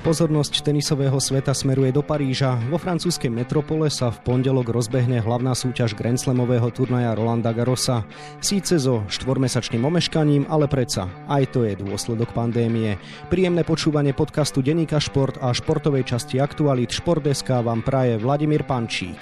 Pozornosť tenisového sveta smeruje do Paríža. Vo francúzskej metropole sa v pondelok rozbehne hlavná súťaž Grand Slamového turnaja Rolanda Garrosa. Síce so štvormesačným omeškaním, ale predsa aj to je dôsledok pandémie. Príjemné počúvanie podcastu Deníka Šport a športovej časti Aktualit Športdeska vám praje Vladimír Pančík.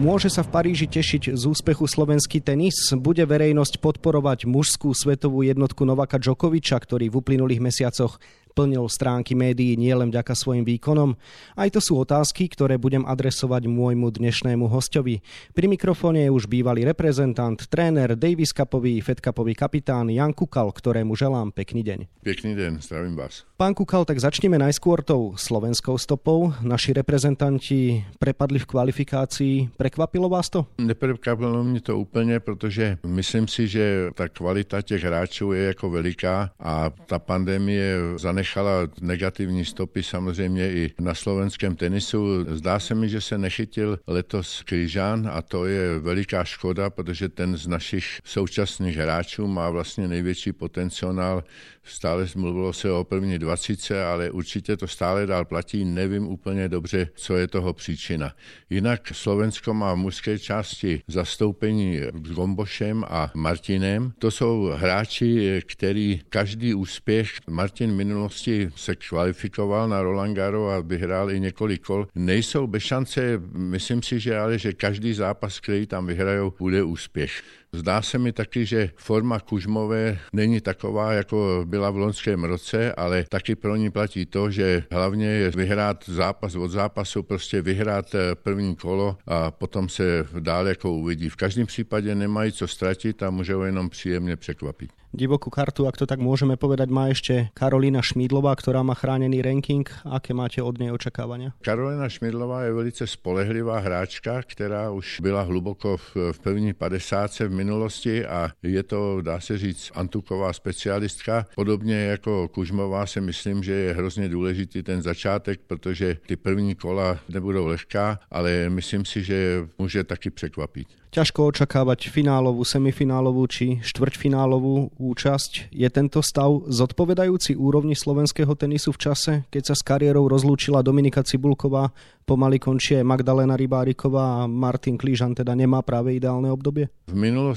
Môže sa v Paríži tešiť z úspechu slovenský tenis? Bude verejnosť podporovať mužskú svetovú jednotku Novaka Djokoviča, ktorý v uplynulých mesiacoch plnil stránky médií nielen vďaka svojim výkonom? Aj to sú otázky, ktoré budem adresovať môjmu dnešnému hostovi. Pri mikrofóne je už bývalý reprezentant, tréner, Davis Cupový, Fed Cupový kapitán Jan Kukal, ktorému želám pekný deň. Pekný deň, zdravím vás. Pán Kukal, tak začneme najskôr tou slovenskou stopou. Naši reprezentanti prepadli v kvalifikácii. Prekvapilo vás to? Neprekvapilo mě to úplně, protože myslím si, že ta kvalita těch hráčů je jako veliká a ta pandemie zanechala zanechala negativní stopy samozřejmě i na slovenském tenisu. Zdá se mi, že se nechytil letos Kryžán a to je veliká škoda, protože ten z našich současných hráčů má vlastně největší potenciál. Stále mluvilo se o první dvacíce, ale určitě to stále dál platí. Nevím úplně dobře, co je toho příčina. Jinak Slovensko má v mužské části zastoupení s Gombošem a Martinem. To jsou hráči, který každý úspěch Martin minulosti minulosti se kvalifikoval na Roland Garo a vyhrál i několik kol. Nejsou bez šance, myslím si, že ale, že každý zápas, který tam vyhrajou, bude úspěch. Zdá se mi taky, že forma Kužmové není taková, jako byla v loňském roce, ale taky pro ní platí to, že hlavně je vyhrát zápas od zápasu, prostě vyhrát eh, první kolo a potom se dál jako uvidí. V každém případě nemají co ztratit a můžou jenom příjemně překvapit. Divokú kartu, ak to tak môžeme povedať, má ešte Karolina Šmídlová, ktorá má chránený ranking. Aké máte od nej očakávania? Karolina Šmídlová je velice spolehlivá hráčka, která už byla hluboko v, v první 50 v minulosti a je to, dá se říct, antuková specialistka. Podobně jako Kužmová si myslím, že je hrozně důležitý ten začátek, protože ty první kola nebudou lehká, ale myslím si, že může taky překvapit. Ťažko očakávať finálovú, semifinálovú či štvrťfinálovú účasť. Je tento stav zodpovedajúci úrovni slovenského tenisu v čase, keď sa s kariérou rozlúčila Dominika Cibulková, pomaly končí Magdalena Rybáriková a Martin Klížan teda nemá práve ideálne obdobie? V minulosti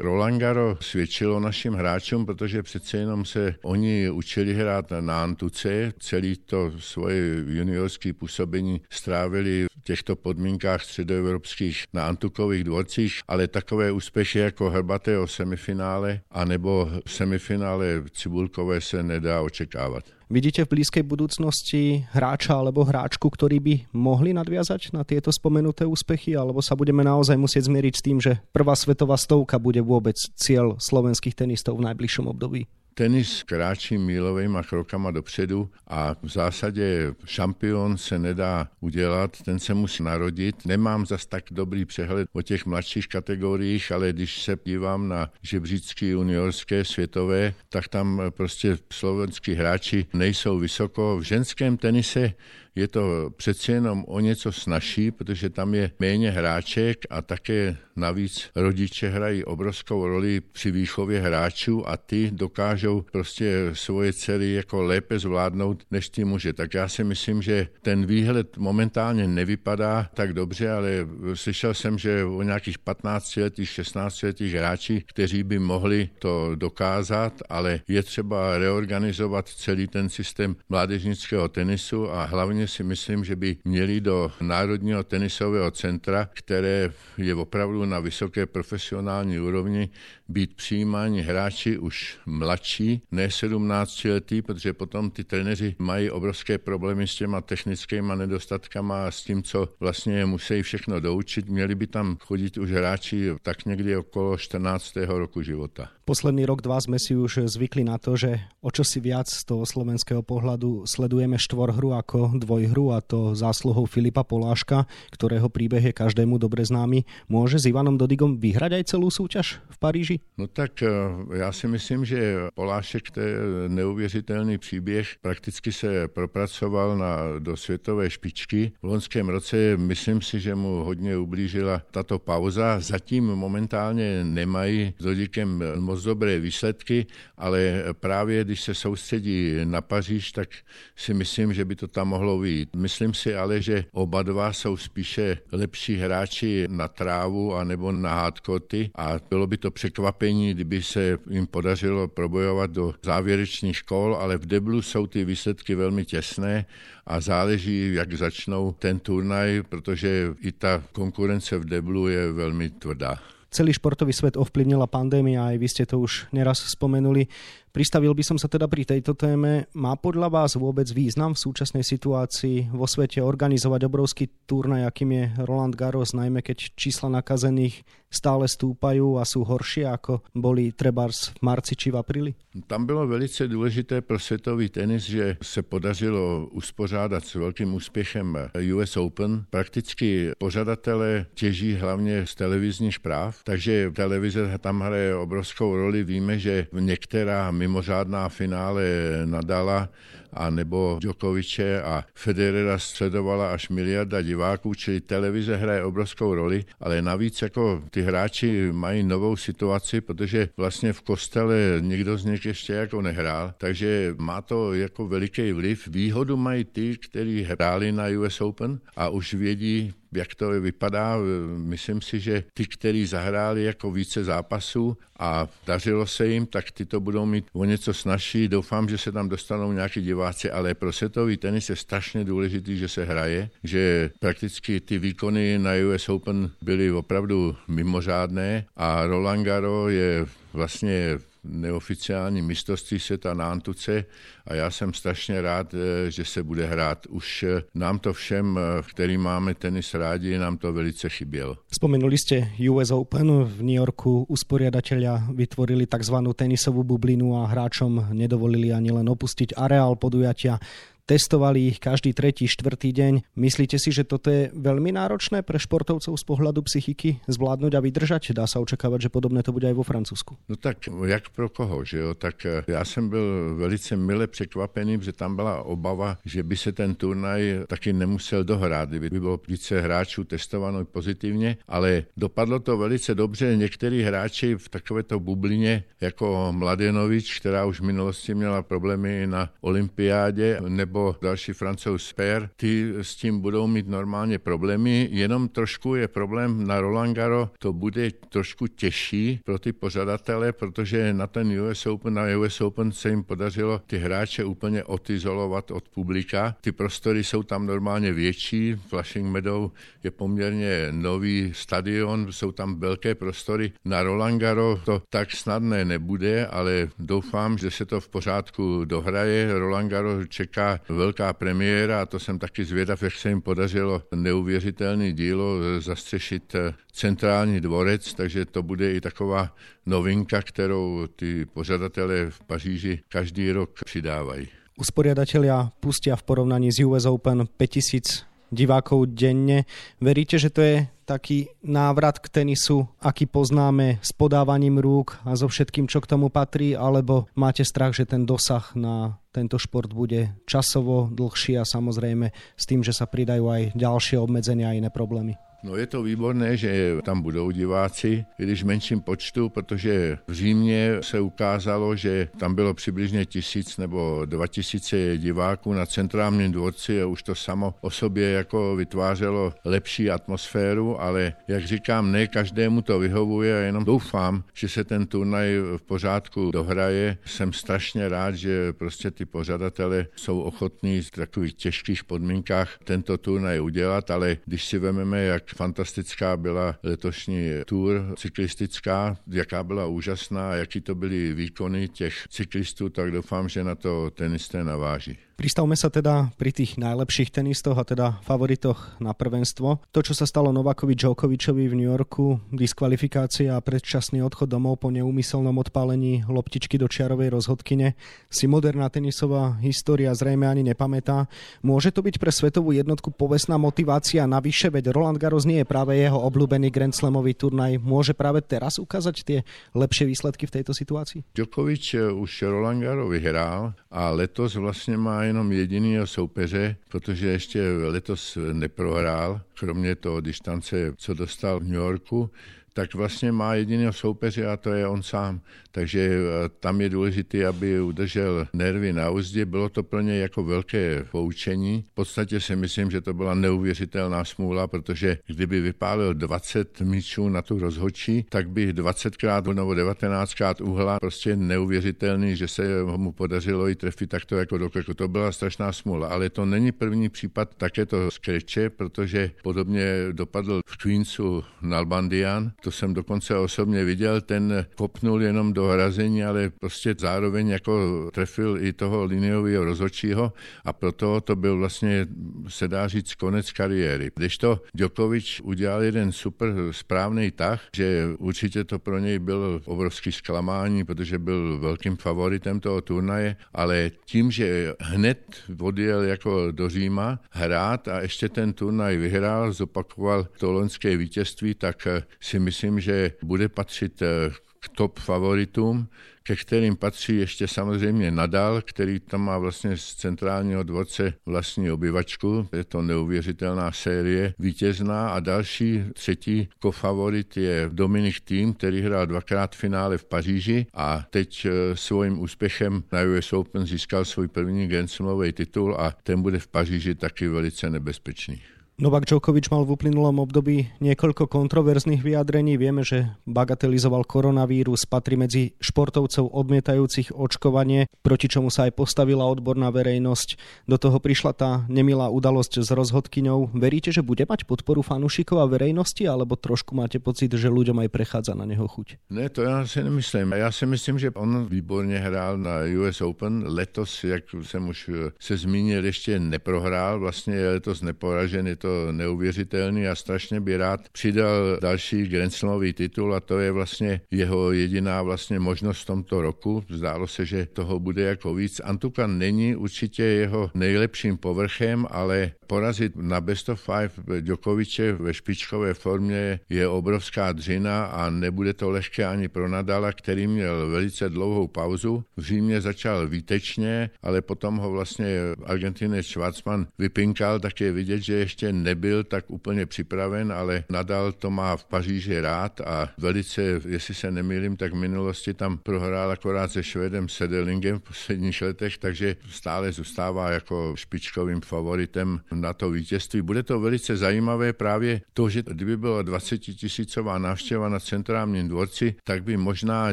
Roland Garo svědčilo našim hráčům, protože přece jenom se oni učili hrát na Antuce, celý to svoje juniorské působení strávili v těchto podmínkách středoevropských na Antukových dvorcích ale takové úspěchy jako Hrbatého semifinále anebo semifinále Cibulkové se nedá očekávat. Vidíte v blízkej budúcnosti hráča alebo hráčku, ktorí by mohli nadviazať na tieto spomenuté úspechy, alebo sa budeme naozaj musieť zmieriť s tým, že prvá svetová stovka bude vôbec cieľ slovenských tenistov v najbližšom období? Tenis kráčí mílovými krokama dopředu a v zásadě šampion se nedá udělat, ten se musí narodit. Nemám zas tak dobrý přehled o těch mladších kategoriích, ale když se dívám na žebřícky juniorské světové, tak tam prostě slovenskí hráči nejsou vysoko. V ženském tenise je to přeci jenom o něco snažší, protože tam je méně hráček a také navíc rodiče hrají obrovskou roli při výchově hráčů a ty dokážou prostě svoje dcery jako lépe zvládnout než ty muže. Tak já si myslím, že ten výhled momentálně nevypadá tak dobře, ale slyšel jsem, že o nějakých 15 letých, 16 letých hráči, kteří by mohli to dokázat, ale je třeba reorganizovat celý ten systém mládežnického tenisu a hlavně Hlavně si myslím, že by měli do Národního tenisového centra, které je opravdu na vysoké profesionální úrovni, být přijímáni hráči už mladší, ne 17 letý, protože potom ty trenéři mají obrovské problémy s těma technickými nedostatkama a s tím, co vlastně musí všechno doučit. Měli by tam chodit už hráči tak někdy okolo 14. roku života. Posledný rok, dva sme si už zvykli na to, že o čo si viac z toho slovenského pohľadu sledujeme štvorhru ako dvoj dvojhru a to zásluhou Filipa Poláška, ktorého príbeh je každému dobre známy. Môže s Ivanom Dodigom vyhrať aj celú súťaž v Paríži? No tak eh, já si myslím, že Polášek to je neuvěřitelný příběh. Prakticky se propracoval na, do světové špičky. V loňském roce myslím si, že mu hodně ublížila tato pauza. Zatím momentálně nemají s Dodikem moc dobré výsledky, ale právě když se soustředí na Paříž, tak si myslím, že by to tam mohlo vyjít. Myslím si ale, že oba dva jsou spíše lepší hráči na trávu anebo na hádkoty a bylo by to překvapení, kdyby se jim podařilo probojovat do závěrečných škol, ale v deblu jsou ty výsledky velmi těsné a záleží, jak začnou ten turnaj, protože i ta konkurence v deblu je velmi tvrdá. Celý športový svet ovplyvnila pandémia, aj vy ste to už neraz spomenuli. Pristavil by som sa teda pri tejto téme. Má podľa vás vôbec význam v súčasnej situácii vo svete organizovať obrovský turnaj, akým je Roland Garros, najmä keď čísla nakazených stále stúpajú a sú horšie, ako boli trebárs v marci či v apríli? Tam bylo velice důležité pro světový tenis, že se podařilo uspořádat s velkým úspěchem US Open. Prakticky pořadatelé těží hlavně z televizních práv, takže televize tam hraje obrovskou roli. Víme, že některá mimořádná finále Nadala a nebo Djokoviče a Federera sledovala až miliarda diváků, čili televize hraje obrovskou roli, ale navíc jako ty hráči mají novou situaci, protože vlastně v kostele nikdo z nich ještě jako nehrál, takže má to jako veliký vliv. Výhodu mají ty, kteří hráli na US Open a už vědí, jak to vypadá. Myslím si, že ty, kteří zahráli jako více zápasů a dařilo se jim, tak ty to budou mít o něco snažší. Doufám, že se tam dostanou nějaký diváci, ale pro světový tenis je strašně důležitý, že se hraje, že prakticky ty výkony na US Open byly opravdu mimořádné a Roland Garo je vlastně neoficiální mistrovství světa na Antuce a já jsem strašně rád, eh, že se bude hrát. Už eh, nám to všem, eh, který máme tenis rádi, nám to velice chybělo. Spomenuli ste US Open. V New Yorku usporiadatelia vytvorili tzv. tenisovú bublinu a hráčom nedovolili ani len opustiť areál podujatia testovali ich každý tretí, štvrtý deň. Myslíte si, že toto je veľmi náročné pre športovcov z pohľadu psychiky zvládnuť a vydržať? Dá sa očakávať, že podobné to bude aj vo Francúzsku. No tak jak pro koho, že jo? Tak eh, já jsem byl velice mile překvapený, že tam byla obava, že by se ten turnaj taky nemusel dohrát, kdyby bylo více hráčů testováno pozitivně, ale dopadlo to velice dobře. Někteří hráči v takovéto bublině, jako Mladenovič, která už v minulosti měla problémy na olympiádě, nebo další francouz Per, ty s tím budou mít normálně problémy, jenom trošku je problém na Roland Garo, to bude trošku těžší pro ty pořadatele, protože na ten US Open, na US Open se jim podařilo ty hráče úplně odizolovat od publika. Ty prostory jsou tam normálně větší, Flushing Meadow je poměrně nový stadion, jsou tam velké prostory. Na Roland Garo to tak snadné nebude, ale doufám, že se to v pořádku dohraje. Roland Garo čeká velká premiéra a to jsem taky zvědav, jak se jim podařilo neuvěřitelný dílo zastřešit centrální dvorec, takže to bude i taková novinka, kterou ty pořadatelé v Paříži každý rok přidávají. Usporiadatelia pustia v porovnaní s US Open 5000 divákov denne. Veríte, že to je taký návrat k tenisu, aký poznáme s podávaním rúk a so všetkým, čo k tomu patrí, alebo máte strach, že ten dosah na tento šport bude časovo dlhší a samozrejme s tým, že sa pridajú aj ďalšie obmedzenia a iné problémy? No je to výborné, že tam budou diváci, když v menším počtu, protože v Římě se ukázalo, že tam bylo přibližně tisíc nebo dva tisíce diváků na centrálním dvorci a už to samo o sobě jako vytvářelo lepší atmosféru, ale jak říkám, ne každému to vyhovuje a jenom doufám, že se ten turnaj v pořádku dohraje. Jsem strašně rád, že prostě ty pořadatele jsou ochotní v takových těžkých podmínkách tento turnaj udělat, ale když si vezmeme, jak fantastická byla letošní tour cyklistická, jaká byla úžasná, jaký to byly výkony těch cyklistů, tak doufám, že na to tenisté naváží. Pristavme sa teda pri tých najlepších tenistoch a teda favoritoch na prvenstvo. To, čo sa stalo Novakovi Djokovičovi v New Yorku, diskvalifikácia a predčasný odchod domov po neúmyselnom odpálení loptičky do čiarovej rozhodkyne, si moderná tenisová história zrejme ani nepamätá. Môže to byť pre svetovú jednotku povestná motivácia navyše, veď Roland Garros nie je práve jeho obľúbený Grand Slamový turnaj. Môže práve teraz ukázať tie lepšie výsledky v tejto situácii? Djokovič už Roland Garros vyhrál a letos vlastně má jenom jediného soupeře, protože ještě letos neprohrál, kromě toho distance, co dostal v New Yorku, tak vlastně má jediného soupeře a to je on sám. Takže eh, tam je důležité, aby udržel nervy na úzdě. Bylo to plně jako velké poučení. V podstatě si myslím, že to byla neuvěřitelná smůla, protože kdyby vypálil 20 míčů na tu rozhodčí, tak by 20krát nebo 19krát uhla prostě neuvěřitelný, že se mu podařilo i trefit takto jako do krku. To byla strašná smůla, ale to není první případ takéto skreče, protože podobně dopadl v Queensu Nalbandian, to jsem dokonce osobně viděl, ten kopnul jenom do hrazení, ale prostě zároveň jako trefil i toho liniového rozhodčího a proto to byl vlastně, se dá říct, konec kariéry. Když to Djokovic udělal jeden super správný tah, že určitě to pro něj bylo obrovský zklamání, protože byl velkým favoritem toho turnaje, ale tím, že hned odjel jako do Říma hrát a ještě ten turnaj vyhrál, zopakoval to loňské vítězství, tak si myslím, myslím, že bude patřit eh, k top favoritům, ke kterým patří ještě samozřejmě Nadal, který tam má vlastně z centrálního dvorce vlastní obyvačku. Je to neuvěřitelná série vítězná a další třetí kofavorit je Dominik Tým, který hrál dvakrát v finále v Paříži a teď eh, svým úspěchem na US Open získal svůj první Grand titul a ten bude v Paříži taky velice nebezpečný. Novak Djokovic mal v uplynulom období niekoľko kontroverzných vyjadrení. Vieme, že bagatelizoval koronavírus, patrí medzi športovcov odmietajúcich očkovanie, proti čomu sa aj postavila odborná verejnosť. Do toho prišla tá nemilá udalosť s rozhodkyňou. Veríte, že bude mať podporu fanúšikov a verejnosti, alebo trošku máte pocit, že ľuďom aj prechádza na neho chuť? Ne, to já si nemyslím. Já si myslím, že on výborně hrál na US Open. Letos, jak jsem už se zmínil, ještě neprohrál. Vlastně je letos neporažen, to neuvěřitelný a strašně by rád přidal další Grand Slamový titul a to je vlastně jeho jediná vlastně možnost v tomto roku. Zdálo se, že toho bude jako víc. Antuka není určitě jeho nejlepším povrchem, ale porazit na best of five Djokoviče ve špičkové formě je obrovská dřina a nebude to lehké ani pro Nadala, který měl velice dlouhou pauzu. V Římě začal výtečně, ale potom ho vlastně Argentinec Schwarzman vypinkal, tak je vidět, že ještě nebyl tak úplně připraven, ale nadal to má v Paříži rád a velice, jestli se nemýlím, tak v minulosti tam prohrál akorát se Švedem Sedelingem v posledních letech, takže stále zůstává jako špičkovým favoritem na to vítězství. Bude to velice zajímavé právě to, že kdyby byla 20 tisícová návštěva na centrálním dvorci, tak by možná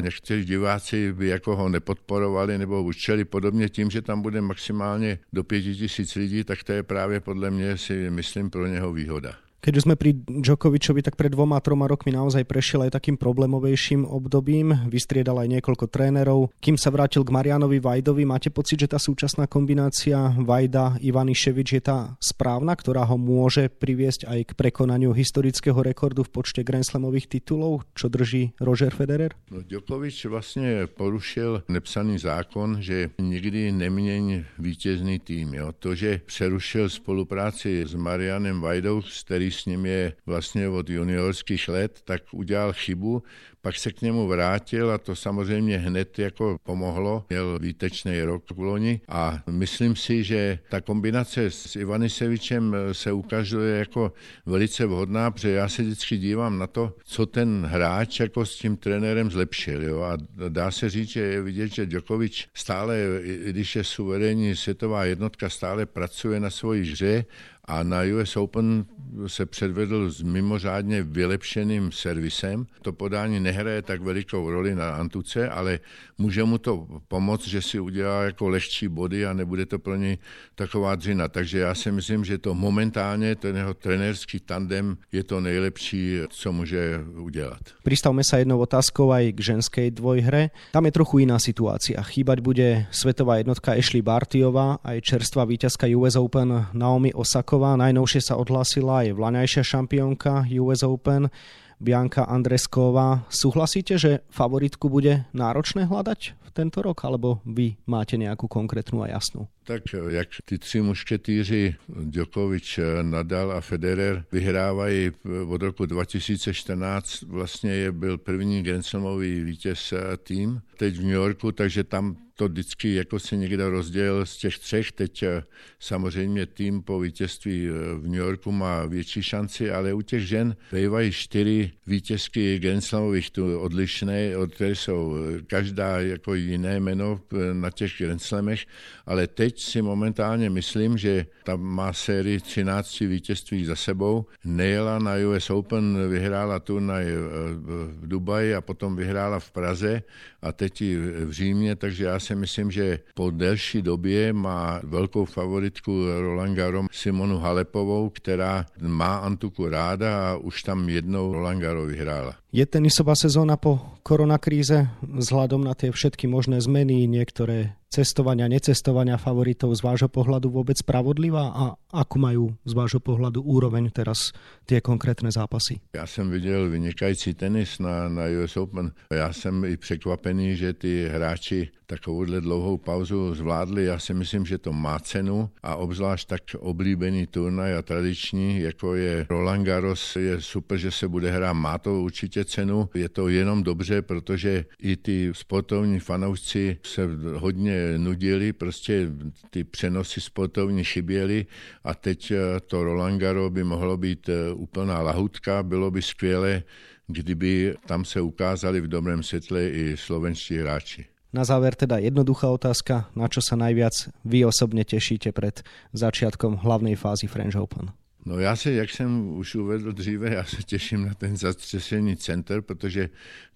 někteří diváci by jako ho nepodporovali nebo učili podobně tím, že tam bude maximálně do 5 tisíc lidí, tak to je právě podle mě si myslím pro neho výhoda. Keď už sme pri Djokovičovi, tak pred dvoma, troma rokmi naozaj prešiel aj takým problémovejším obdobím. Vystriedal aj niekoľko trénerov. Kým sa vrátil k Marianovi Vajdovi, máte pocit, že tá súčasná kombinácia Vajda Ivaniševič je tá správna, ktorá ho môže priviesť aj k prekonaniu historického rekordu v počte Grand Slamových titulov, čo drží Roger Federer? No, Djokovič vlastně porušil nepsaný zákon, že nikdy neměň vítězný tým. Jo. To, že přerušil spolupráci s Marianem Vajdou, který s ním je vlastně od juniorských let, tak udělal chybu, pak se k němu vrátil a to samozřejmě hned jako pomohlo. Měl výtečný rok v loni a myslím si, že ta kombinace s Ivanisevičem se ukazuje jako velice vhodná, protože já se vždycky dívám na to, co ten hráč jako s tím trenérem zlepšil. Jo? A dá se říct, že je vidět, že Djokovic stále, i když je suverénní světová jednotka, stále pracuje na svoji hře a na US Open se předvedl s mimořádně vylepšeným servisem. To podání nehraje tak velikou roli na Antuce, ale může mu to pomoct, že si udělá jako lehčí body a nebude to pro něj taková dřina. Takže já si myslím, že to momentálně, ten jeho trenérský tandem je to nejlepší, co může udělat. Pristavme sa jednou otázkou aj k ženskej dvojhre. Tam je trochu iná situácia. Chýbať bude svetová jednotka Ashley Bartiová, aj čerstvá víťazka US Open Naomi Osaková. Najnovšie sa odhlásila aj vlaňajšia šampiónka US Open Bianka Andresková. Súhlasíte, že favoritku bude náročné hľadať v tento rok, alebo vy máte nejakú konkrétnu a jasnú? Tak jak ty tři mušketýři Djokovic, Nadal a Federer vyhrávají od roku 2014, vlastně je byl první Grand vítěz tým teď v New Yorku, takže tam to vždycky jako si někdo rozdělil z těch třech. Teď eh, samozřejmě tým po vítězství eh, v New Yorku má větší šanci, ale u těch žen bývají čtyři vítězky Grand Slamových tu odlišné, od které jsou eh, každá jako jiné jméno na těch Grand Slamech, ale teď si momentálně myslím, že tam má sérii 13 vítězství za sebou. Nejela na US Open, vyhrála turnaj v Dubaji a potom vyhrála v Praze a teď i v Římě, takže já si myslím, že po delší době má velkou favoritku Roland Garros Simonu Halepovou, která má Antuku ráda a už tam jednou Roland Garros vyhrála. Je tenisová sezóna po koronakríze vzhľadom na tie všetky možné zmeny, niektoré cestovania, necestovania favoritov z vášho pohľadu vôbec spravodlivá a ako majú z vášho pohľadu úroveň teraz tie konkrétne zápasy? Já jsem viděl vynikající tenis na, na US Open. Já jsem i překvapený, že ty hráči takovouhle dlouhou pauzu zvládli. Já si myslím, že to má cenu a obzvlášť tak oblíbený turnaj a tradiční, jako je Roland Garros, je super, že se bude hrát. Má to určitě cenu. Je to jenom dobře, protože i ty sportovní fanoušci se hodně nudili, prostě ty přenosy sportovní chyběly a teď eh, to Roland Garo by mohlo být eh, úplná lahutka, bylo by skvělé, kdyby tam se ukázali v dobrém světle i slovenští hráči. Na záver teda jednoduchá otázka, na čo sa najviac vy osobne tešíte pred začiatkom hlavnej fázy French Open? No já se, jak jsem už uvedl dříve, já se těším na ten zastřešený center, protože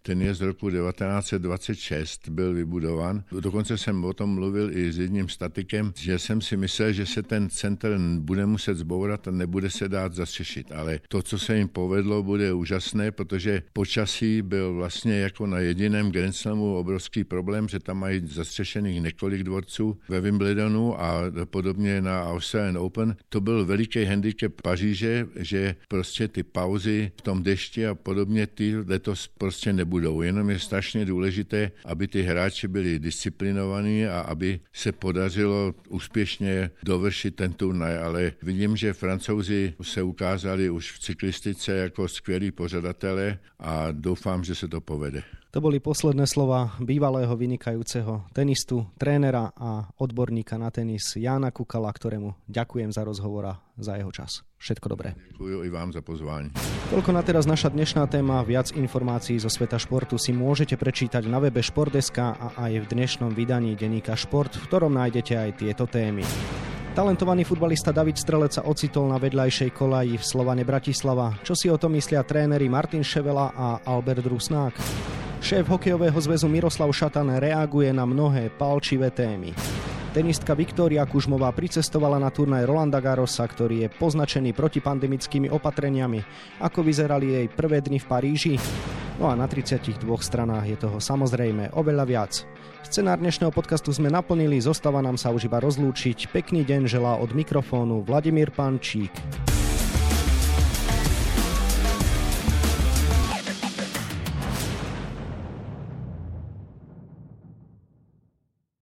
ten je z roku 1926, byl vybudovan. Dokonce jsem o tom mluvil i s jedním statikem, že jsem si myslel, že se ten center bude muset zbourat a nebude se dát zastřešit. Ale to, co se jim povedlo, bude úžasné, protože počasí byl vlastně jako na jediném Grand Slamu obrovský problém, že tam mají zastřešených několik dvorců ve Wimbledonu a podobně na Australian Open. To byl veliký handicap Paříže, že prostě ty pauzy v tom dešti a podobně ty letos prostě nebudou. Jenom je strašně důležité, aby ty hráči byli disciplinovaní a aby se podařilo úspěšně dovršit ten turnaj. Ale vidím, že francouzi se ukázali už v cyklistice jako skvělí pořadatelé a doufám, že se to povede. To boli posledné slova bývalého vynikajúceho tenistu, trénera a odborníka na tenis Jána Kukala, ktorému ďakujem za rozhovor a za jeho čas. Všetko dobré. Ďakujem i vám za pozvání. Toľko na teraz naša dnešná téma. Viac informácií zo sveta športu si môžete prečítať na webe Športdeska a aj v dnešnom vydaní denníka Šport, v ktorom nájdete aj tieto témy. Talentovaný futbalista David Strelec sa ocitol na vedľajšej kolaji v Slovane Bratislava. Čo si o tom myslia tréneri Martin Ševela a Albert Rusnák? Šéf hokejového zväzu Miroslav Šatan reaguje na mnohé palčivé témy. Tenistka Viktória Kužmová pricestovala na turnaj Rolanda Garrosa, ktorý je poznačený protipandemickými opatreniami. Ako vyzerali jej prvé dni v Paríži? No a na 32 stranách je toho samozrejme oveľa viac. Scenár dnešného podcastu sme naplnili, zostáva nám sa už iba rozlúčiť. Pekný deň želá od mikrofónu Vladimír Pančík.